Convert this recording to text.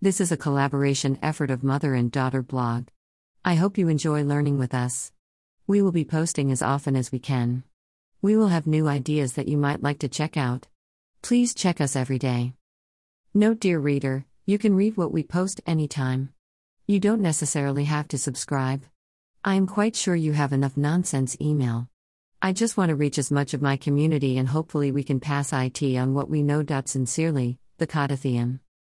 This is a collaboration effort of mother and daughter blog. I hope you enjoy learning with us. We will be posting as often as we can. We will have new ideas that you might like to check out. Please check us every day. Note, dear reader, you can read what we post anytime. You don't necessarily have to subscribe. I am quite sure you have enough nonsense email. I just want to reach as much of my community and hopefully we can pass IT on what we know. Sincerely, the Codithean.